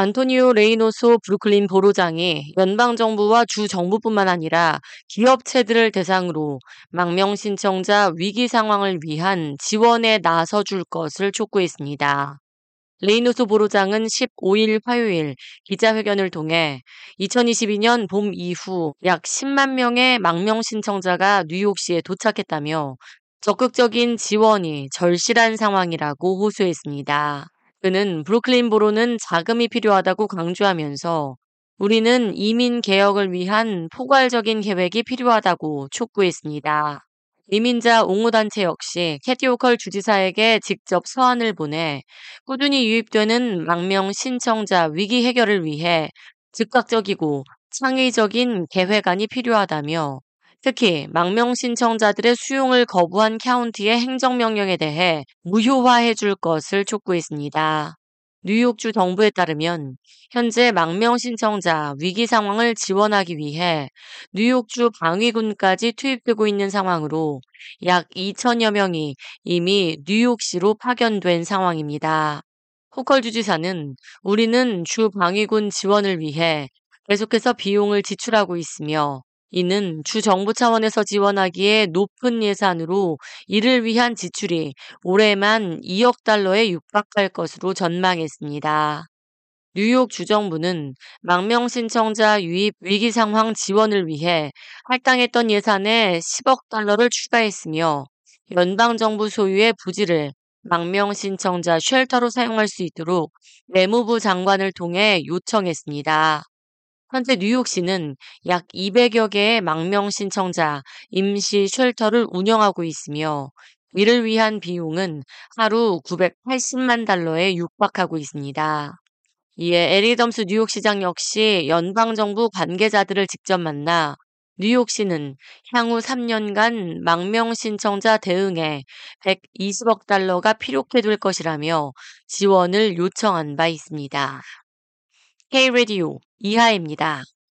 안토니오 레이노소 브루클린 보로장이 연방정부와 주정부뿐만 아니라 기업체들을 대상으로 망명 신청자 위기 상황을 위한 지원에 나서줄 것을 촉구했습니다. 레이노소 보로장은 15일 화요일 기자회견을 통해 2022년 봄 이후 약 10만 명의 망명 신청자가 뉴욕시에 도착했다며 적극적인 지원이 절실한 상황이라고 호소했습니다. 그는 브루클린 보로는 자금이 필요하다고 강조하면서 우리는 이민 개혁을 위한 포괄적인 계획이 필요하다고 촉구했습니다. 이민자 옹호단체 역시 캐티 오컬 주지사에게 직접 서한을 보내 꾸준히 유입되는 망명 신청자 위기 해결을 위해 즉각적이고 창의적인 계획안이 필요하다며 특히 망명 신청자들의 수용을 거부한 카운티의 행정명령에 대해 무효화해 줄 것을 촉구했습니다. 뉴욕주 정부에 따르면 현재 망명 신청자 위기 상황을 지원하기 위해 뉴욕주 방위군까지 투입되고 있는 상황으로 약 2천여 명이 이미 뉴욕시로 파견된 상황입니다. 호컬 주지사는 우리는 주 방위군 지원을 위해 계속해서 비용을 지출하고 있으며 이는 주 정부 차원에서 지원하기에 높은 예산으로 이를 위한 지출이 올해만 2억 달러에 육박할 것으로 전망했습니다. 뉴욕 주정부는 망명 신청자 유입 위기 상황 지원을 위해 할당했던 예산에 10억 달러를 추가했으며 연방 정부 소유의 부지를 망명 신청자 쉘터로 사용할 수 있도록 내무부 장관을 통해 요청했습니다. 현재 뉴욕시는 약 200여 개의 망명 신청자 임시 쉘터를 운영하고 있으며 이를 위한 비용은 하루 980만 달러에 육박하고 있습니다. 이에 에릭 아담스 뉴욕시장 역시 연방정부 관계자들을 직접 만나 뉴욕시는 향후 3년간 망명 신청자 대응에 120억 달러가 필요하게 될 것이라며 지원을 요청한 바 있습니다. K-Radio 이하입니다.